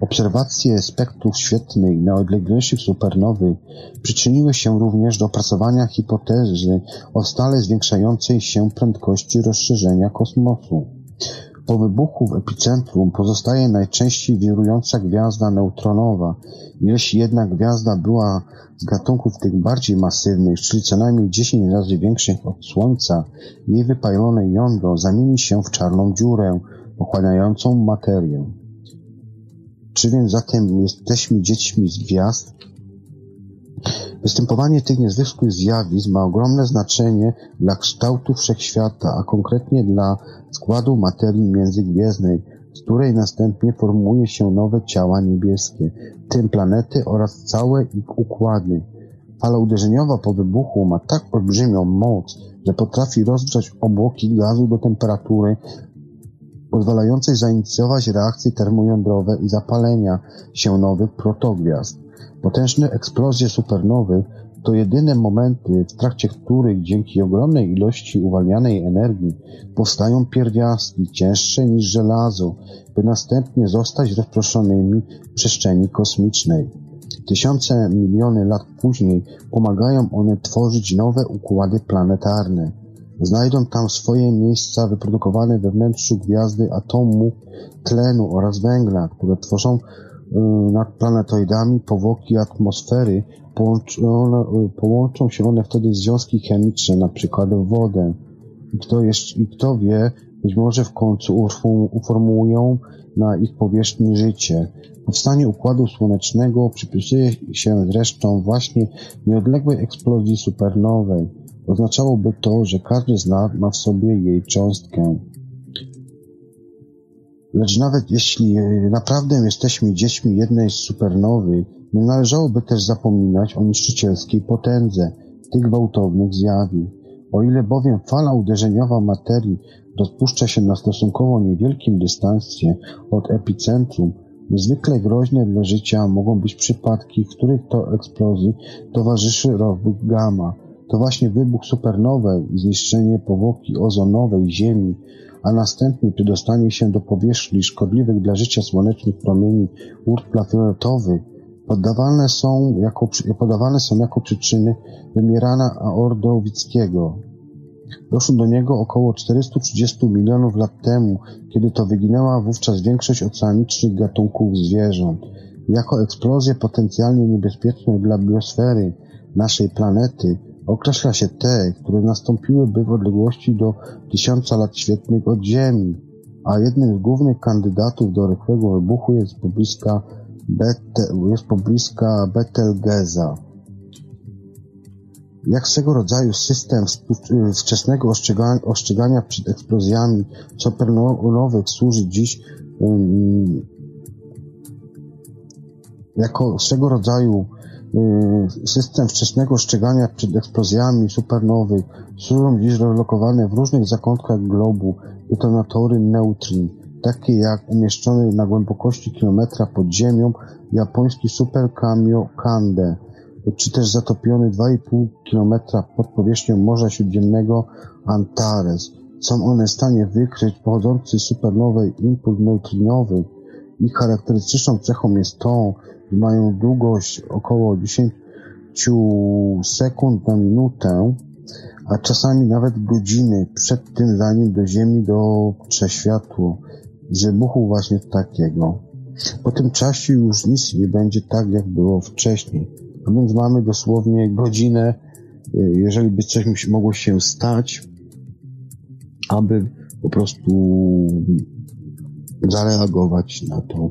Obserwacje spektrów świetlnych najodleglejszych supernowych przyczyniły się również do opracowania hipotezy o stale zwiększającej się prędkości rozszerzenia kosmosu. Po wybuchu w epicentrum pozostaje najczęściej wirująca gwiazda neutronowa. Jeśli jednak gwiazda była z gatunków tych bardziej masywnych, czyli co najmniej 10 razy większych od Słońca, jej wypalone jądro zamieni się w czarną dziurę, pochłaniającą materię. Czy więc zatem jesteśmy dziećmi z gwiazd? Występowanie tych niezwykłych zjawisk ma ogromne znaczenie dla kształtu wszechświata, a konkretnie dla składu materii międzygwiezdnej, z której następnie formuje się nowe ciała niebieskie, w tym planety oraz całe ich układy. Fala uderzeniowa po wybuchu ma tak olbrzymią moc, że potrafi rozgrzać obłoki gazu do temperatury pozwalającej zainicjować reakcje termojądrowe i zapalenia się nowych protogwiazd. Potężne eksplozje supernowych to jedyne momenty, w trakcie których dzięki ogromnej ilości uwalnianej energii powstają pierwiastki cięższe niż żelazo, by następnie zostać rozproszonymi w przestrzeni kosmicznej. Tysiące miliony lat później pomagają one tworzyć nowe układy planetarne. Znajdą tam swoje miejsca wyprodukowane we wnętrzu gwiazdy atomu, tlenu oraz węgla, które tworzą nad planetoidami powłoki atmosfery, połączone, y, połączą się one wtedy w związki chemiczne, na przykład wodę. I kto, jeszcze, I kto wie, być może w końcu uformułują na ich powierzchni życie. Powstanie Układu Słonecznego przypisuje się zresztą właśnie nieodległej eksplozji supernowej. Oznaczałoby to, że każdy z nas ma w sobie jej cząstkę. Lecz nawet jeśli e, naprawdę jesteśmy dziećmi jednej z supernowy, nie należałoby też zapominać o niszczycielskiej potędze tych gwałtownych zjawisk. O ile bowiem fala uderzeniowa materii rozpuszcza się na stosunkowo niewielkim dystansie od epicentrum, niezwykle groźne dla życia mogą być przypadki, w których to eksplozji towarzyszy rozbuch gamma, To właśnie wybuch supernowej i zniszczenie powłoki ozonowej Ziemi, a następnie przedostanie się do powierzchni szkodliwych dla życia słonecznych promieni ultrafioletowych podawane są jako, podawane są jako przyczyny wymierania Ordowickiego. Doszło do niego około 430 milionów lat temu, kiedy to wyginęła wówczas większość oceanicznych gatunków zwierząt. Jako eksplozje potencjalnie niebezpieczne dla biosfery naszej planety określa się te, które nastąpiłyby w odległości do tysiąca lat świetnych od Ziemi, a jednym z głównych kandydatów do rychłego wybuchu jest pobliska, Bete, jest pobliska Betelgeza. Jak swego rodzaju system wczesnego ostrzegania, ostrzegania przed eksplozjami supernowych służy dziś um, jako swego rodzaju y, system wczesnego ostrzegania przed eksplozjami supernowych służą dziś rozlokowane w różnych zakątkach globu detonatory neutrin, takie jak umieszczony na głębokości kilometra pod ziemią japoński Super Kamiokande, czy też zatopiony 2,5 km pod powierzchnią Morza Śródziemnego Antares. Są one w stanie wykryć pochodzący supernowej impuls neutrinowy. Ich charakterystyczną cechą jest to, mają długość około 10 sekund na minutę, a czasami nawet godziny przed tym, zanim do Ziemi dotrze światło z wybuchu właśnie takiego. Po tym czasie już nic nie będzie tak, jak było wcześniej. A więc mamy dosłownie godzinę, y, jeżeli by coś mogło się stać, aby po prostu zareagować na to.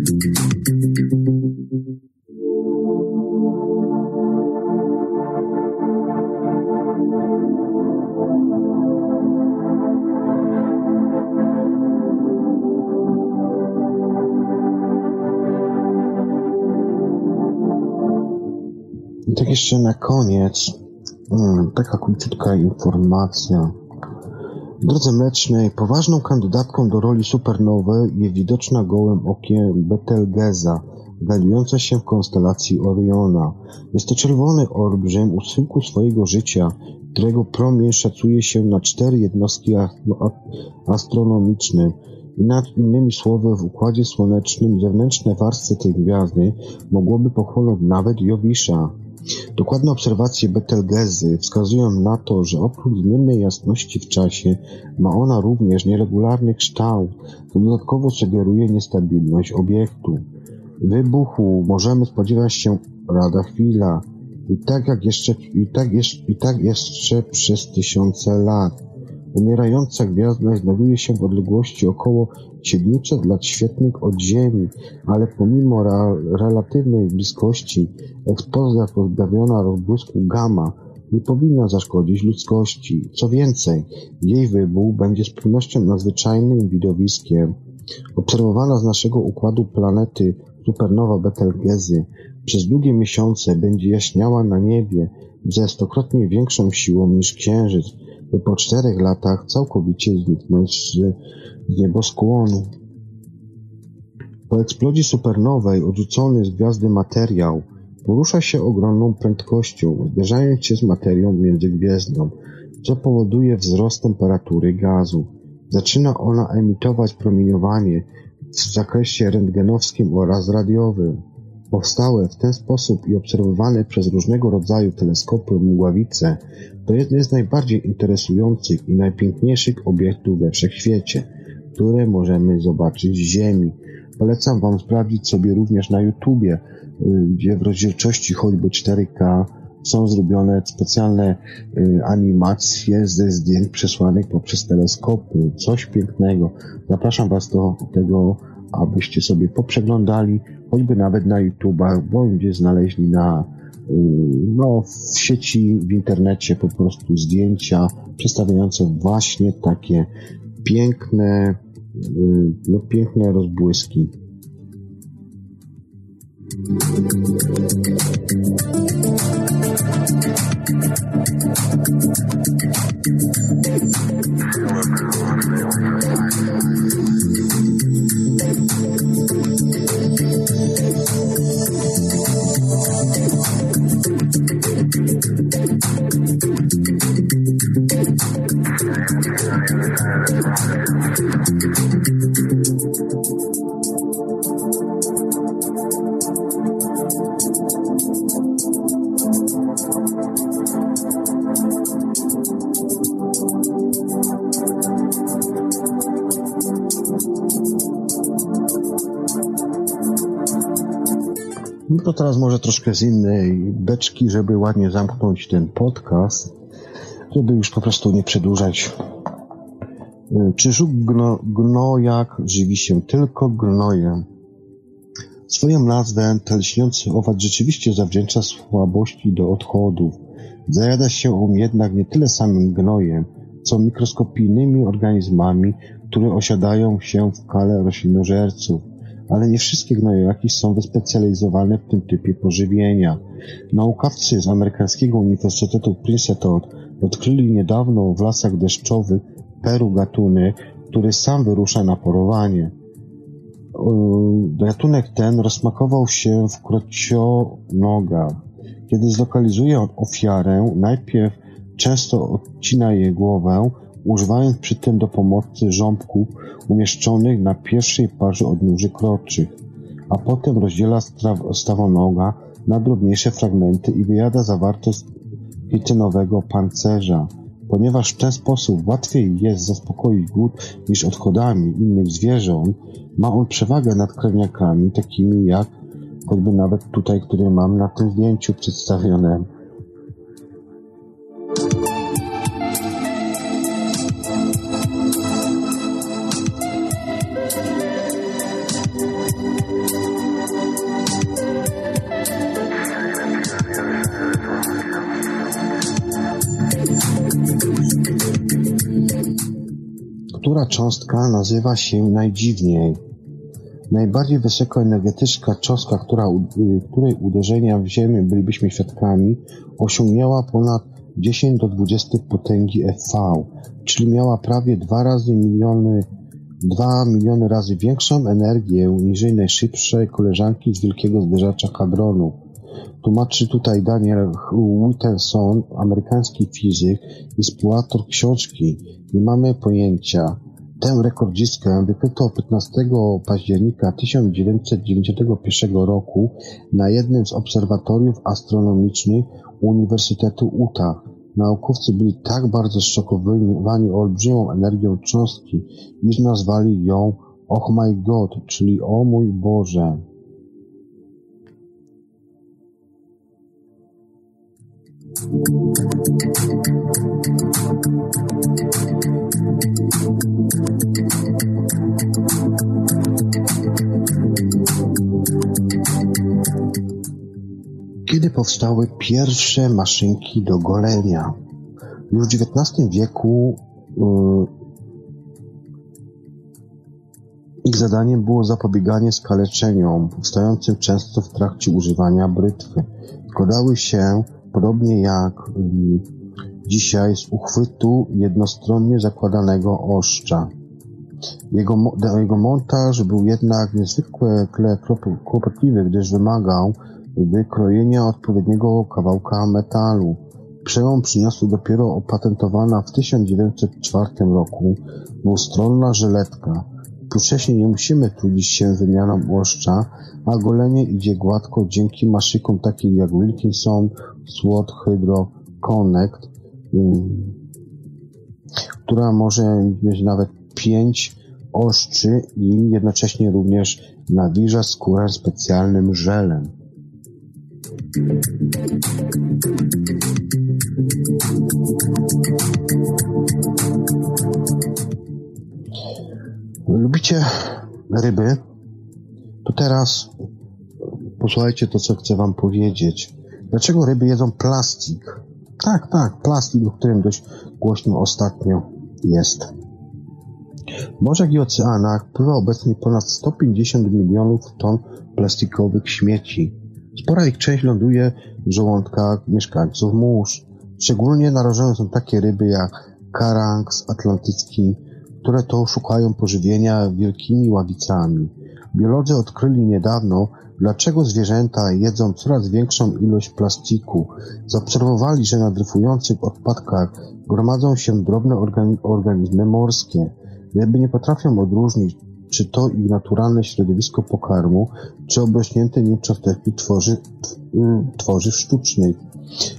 tak jeszcze na koniec hmm, taka króciutka informacja. W drodze mlecznej poważną kandydatką do roli supernowej jest widoczna gołym okiem Betelgeza, znajdująca się w konstelacji Oriona. Jest to czerwony olbrzym u schyłku swojego życia, którego promień szacuje się na cztery jednostki astronomiczne. Innymi słowy, w Układzie Słonecznym zewnętrzne warstwy tej gwiazdy mogłoby pochłonąć nawet Jowisza. Dokładne obserwacje Betelgezy wskazują na to, że oprócz zmiennej jasności w czasie ma ona również nieregularny kształt, co dodatkowo sugeruje niestabilność obiektu. Wybuchu możemy spodziewać się lada chwila i tak jak jeszcze, i tak, jeszcze, i tak jeszcze przez tysiące lat. Umierająca gwiazda znajduje się w odległości około 700 lat świetnych od Ziemi, ale pomimo relatywnej bliskości eksplozja pozbawiona rozbłysku gamma nie powinna zaszkodzić ludzkości. Co więcej, jej wybuch będzie z pewnością nadzwyczajnym widowiskiem. Obserwowana z naszego układu planety supernowa Betelgezy przez długie miesiące będzie jaśniała na niebie ze stokrotnie większą siłą niż Księżyc, po czterech latach całkowicie zniknąć z, nieboskłonu. Po eksplozji supernowej odrzucony z gwiazdy materiał porusza się ogromną prędkością, zderzając się z materią międzygwiezdną, co powoduje wzrost temperatury gazu. Zaczyna ona emitować promieniowanie w zakresie rentgenowskim oraz radiowym. Powstałe w ten sposób i obserwowane przez różnego rodzaju teleskopy mgławice to jedne z najbardziej interesujących i najpiękniejszych obiektów we wszechświecie, które możemy zobaczyć z Ziemi. Polecam Wam sprawdzić sobie również na YouTubie, y, gdzie w rozdzielczości choćby 4K są zrobione specjalne y, animacje ze zdjęć przesłanych poprzez teleskopy. Coś pięknego. Zapraszam Was do tego, abyście sobie poprzeglądali, choćby nawet na YouTubach, bądź znaleźli na y, no, w sieci, w internecie po prostu zdjęcia przedstawiające właśnie takie piękne, y, no, piękne rozbłyski. To teraz może troszkę z innej beczki, żeby ładnie zamknąć ten podcast, żeby już po prostu nie przedłużać. Y, czy żuk gno, gnojak żywi się tylko gnojem? Swoją nazwę ten lśniący owad rzeczywiście zawdzięcza słabości do odchodów. Zajada się on jednak nie tyle samym gnojem, co mikroskopijnymi organizmami, które osiadają się w kale roślinożerców. Ale nie wszystkie gnojaki są wyspecjalizowane w tym typie pożywienia. Naukowcy z amerykańskiego Uniwersytetu Princeton odkryli niedawno w lasach deszczowych Peru gatunek, który sam wyrusza na porowanie. Gatunek ten rozmakował się w krocionogach. Kiedy zlokalizuje ofiarę, najpierw często odcina jej głowę, używając przy tym do pomocy ząbków umieszczonych na pierwszej parze odnóży kroczych, a potem rozdziela stawonoga na drobniejsze fragmenty i wyjada zawartość chitynowego pancerza. Ponieważ w ten sposób łatwiej jest zaspokoić głód niż odchodami innych zwierząt, ma on przewagę nad krewniakami, takimi jak choćby nawet tutaj, które mam na tym zdjęciu przedstawionym. Cząstka nazywa się najdziwniej. Najbardziej wysokoenergetyczna cząstka, która, y, której uderzenia w Ziemię bylibyśmy świadkami, osiągnęła ponad 10 do 20 potęgi FV, czyli miała prawie dwa razy miliony 2 miliony razy większą energię niż najszybsze koleżanki z wielkiego zderzacza hadronu. Tłumaczy tutaj Daniel Whitterson, amerykański fizyk i współautor książki Nie mamy pojęcia. Tę rekordzistkę wykryto 15 października 1991 roku na jednym z obserwatoriów astronomicznych Uniwersytetu Utah. Naukowcy byli tak bardzo zszokowani olbrzymią energią cząstki, iż nazwali ją Oh my God, czyli O mój Boże. Kiedy powstały pierwsze maszynki do golenia? Już w XIX wieku yy, ich zadaniem było zapobieganie skaleczeniom powstającym często w trakcie używania brzytwy. Składały się podobnie jak dzisiaj z uchwytu jednostronnie zakładanego oszcza. Jego, jego montaż był jednak niezwykle kłopotliwy, gdyż wymagał wykrojenia odpowiedniego kawałka metalu. Przełom przyniosła dopiero opatentowana w 1904 roku dwustronna żyletka. Wcześniej nie musimy trudzić się wymianą oszcza, a golenie idzie gładko dzięki maszykom takim jak Wilkinson, Sword Hydro Connect, um, która może mieć nawet pięć oszczy i jednocześnie również nawilża skórę specjalnym żelem. Lubicie ryby? To teraz posłuchajcie to, co chcę wam powiedzieć. Dlaczego ryby jedzą plastik? Tak, tak, plastik, o którym dość głośno ostatnio jest. W morzach i oceanach pływa obecnie ponad 150 milionów ton plastikowych śmieci. Spora ich część ląduje w żołądkach mieszkańców mórz. Szczególnie narażone są takie ryby jak karangs atlantycki, które to szukają pożywienia wielkimi ławicami. Biolodzy odkryli niedawno, dlaczego zwierzęta jedzą coraz większą ilość plastiku. Zaobserwowali, że na dryfujących odpadkach gromadzą się drobne organizmy morskie. Ryby nie potrafią odróżnić, czy to ich naturalne środowisko pokarmu, czy obrośnięte nim cząsteczki tworzy, tworzyw sztucznych.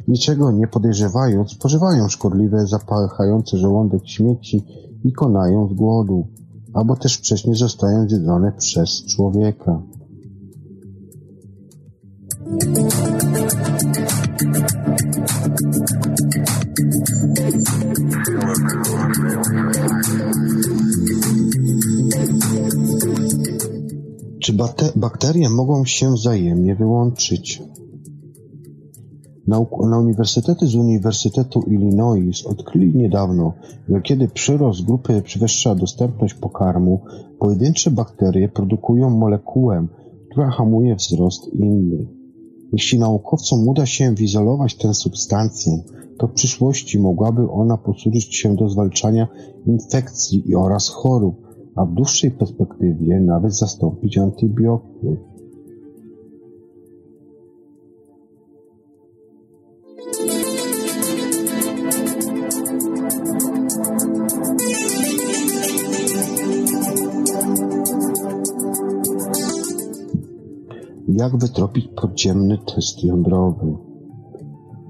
Niczego nie podejrzewając, spożywają szkodliwe, zapachające żołądek śmieci i konają z głodu, albo też wcześniej zostają zjedzone przez człowieka. Czy bakterie mogą się wzajemnie wyłączyć? Na uniwersytety z Uniwersytetu Illinois odkryli niedawno, że kiedy przyrost grupy przewyższa dostępność pokarmu, pojedyncze bakterie produkują molekułę, która hamuje wzrost innych. Jeśli naukowcom uda się wyizolować tę substancję, to w przyszłości mogłaby ona posłużyć się do zwalczania infekcji oraz chorób, a w dłuższej perspektywie nawet zastąpić antybiotyki. Jak wytropić podziemny test jądrowy?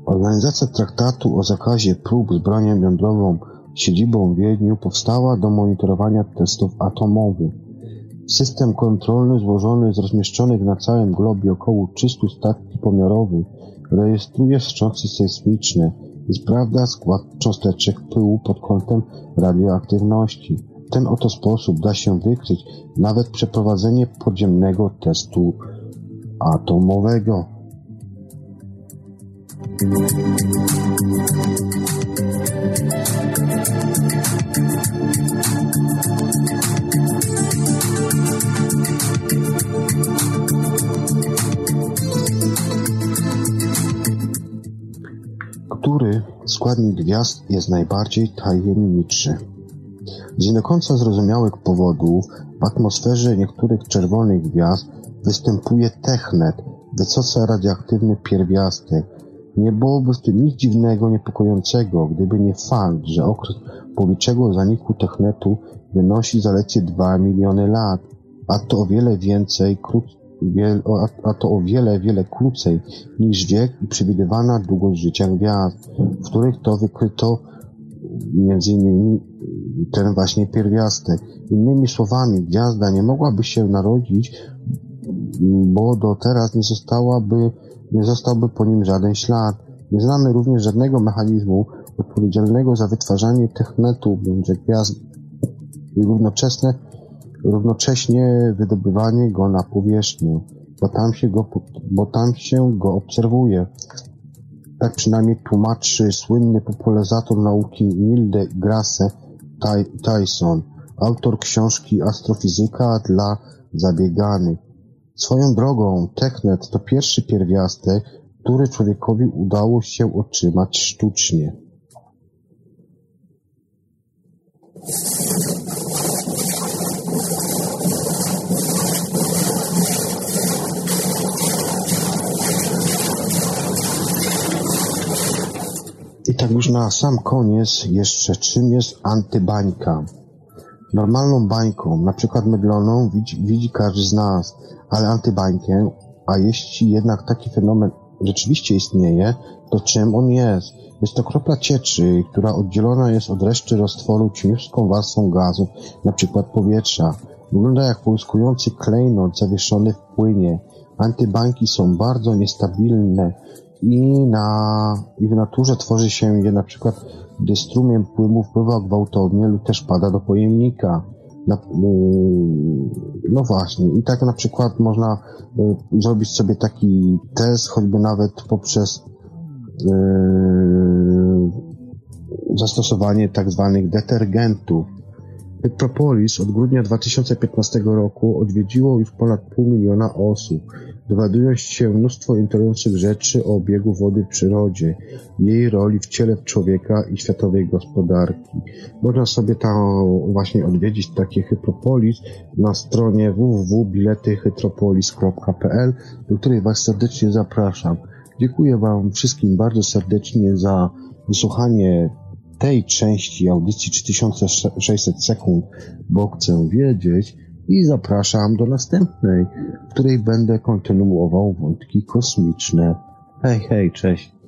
Organizacja traktatu o zakazie prób z bronią jądrową siedzibą w Wiedniu powstała do monitorowania testów atomowych. System kontrolny złożony z rozmieszczonych na całym globie około 300 stacji pomiarowych rejestruje wstrząsy sejsmiczne i sprawdza skład cząsteczek pyłu pod kątem radioaktywności. W ten oto sposób da się wykryć nawet przeprowadzenie podziemnego testu atomowego. Który składnik gwiazd jest najbardziej tajemniczy? Z nie do końca zrozumiałych powodów w atmosferze niektórych czerwonych gwiazd występuje technet, wysoce radioaktywny pierwiastek. Nie byłoby w tym nic dziwnego, niepokojącego, gdyby nie fakt, że okres powiczego zaniku technetu wynosi zaledwie 2 miliony lat, a to o wiele więcej, a to o wiele, wiele krócej niż wiek i przewidywana długość życia gwiazd, w których to wykryto innymi ten właśnie pierwiastek. Innymi słowami, gwiazda nie mogłaby się narodzić, bo do teraz nie zostałaby, nie zostałby po nim żaden ślad. Nie znamy również żadnego mechanizmu odpowiedzialnego za wytwarzanie technetu między gwiazd i równoczesne, równocześnie wydobywanie go na powierzchnię, bo tam się go, bo tam się go obserwuje. Tak przynajmniej tłumaczy słynny popularyzator nauki Neil deGrasse Tyson, autor książki Astrofizyka dla zabieganych. Swoją drogą, technet to pierwszy pierwiastek, który człowiekowi udało się otrzymać sztucznie. I tak już na sam koniec jeszcze czym jest antybańka. Normalną bańką, na przykład mydloną, widzi, widzi każdy z nas, ale antybańkę, a jeśli jednak taki fenomen rzeczywiście istnieje, to czym on jest? Jest to kropla cieczy, która oddzielona jest od reszty roztworu cieniutką warstwą gazu, przykład powietrza. Wygląda jak połyskujący klejnot zawieszony w płynie. Antybańki są bardzo niestabilne i, na, i w naturze tworzy się je na przykład, gdy strumień płynu wpływa gwałtownie lub też pada do pojemnika. Na, yy, no właśnie, i tak na przykład można yy, zrobić sobie taki test, choćby nawet poprzez yy, zastosowanie tak zwanych detergentów. Petropolis od grudnia 2015 roku odwiedziło już ponad pół miliona osób dowiadując się mnóstwo interesujących rzeczy o obiegu wody w przyrodzie, jej roli w ciele człowieka i światowej gospodarki. Można sobie tam właśnie odwiedzić takie Hytropolis na stronie www.biletyhytropolis.pl, do której Was serdecznie zapraszam. Dziękuję Wam wszystkim bardzo serdecznie za wysłuchanie tej części audycji 3600 sekund, bo chcę wiedzieć, i zapraszam do następnej, w której będę kontynuował wątki kosmiczne. Hej, hej, cześć.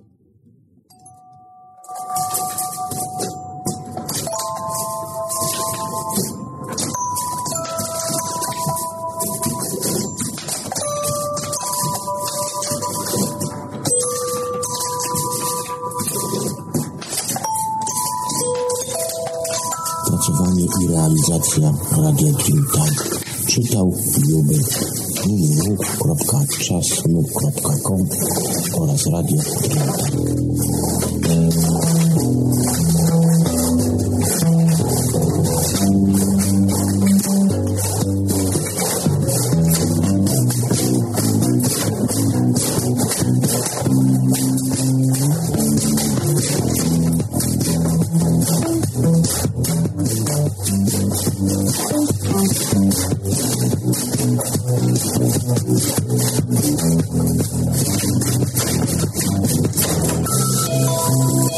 Radia Dream Tank. Czytał Luby www.czasnub.com oraz Radio Dream Thank you.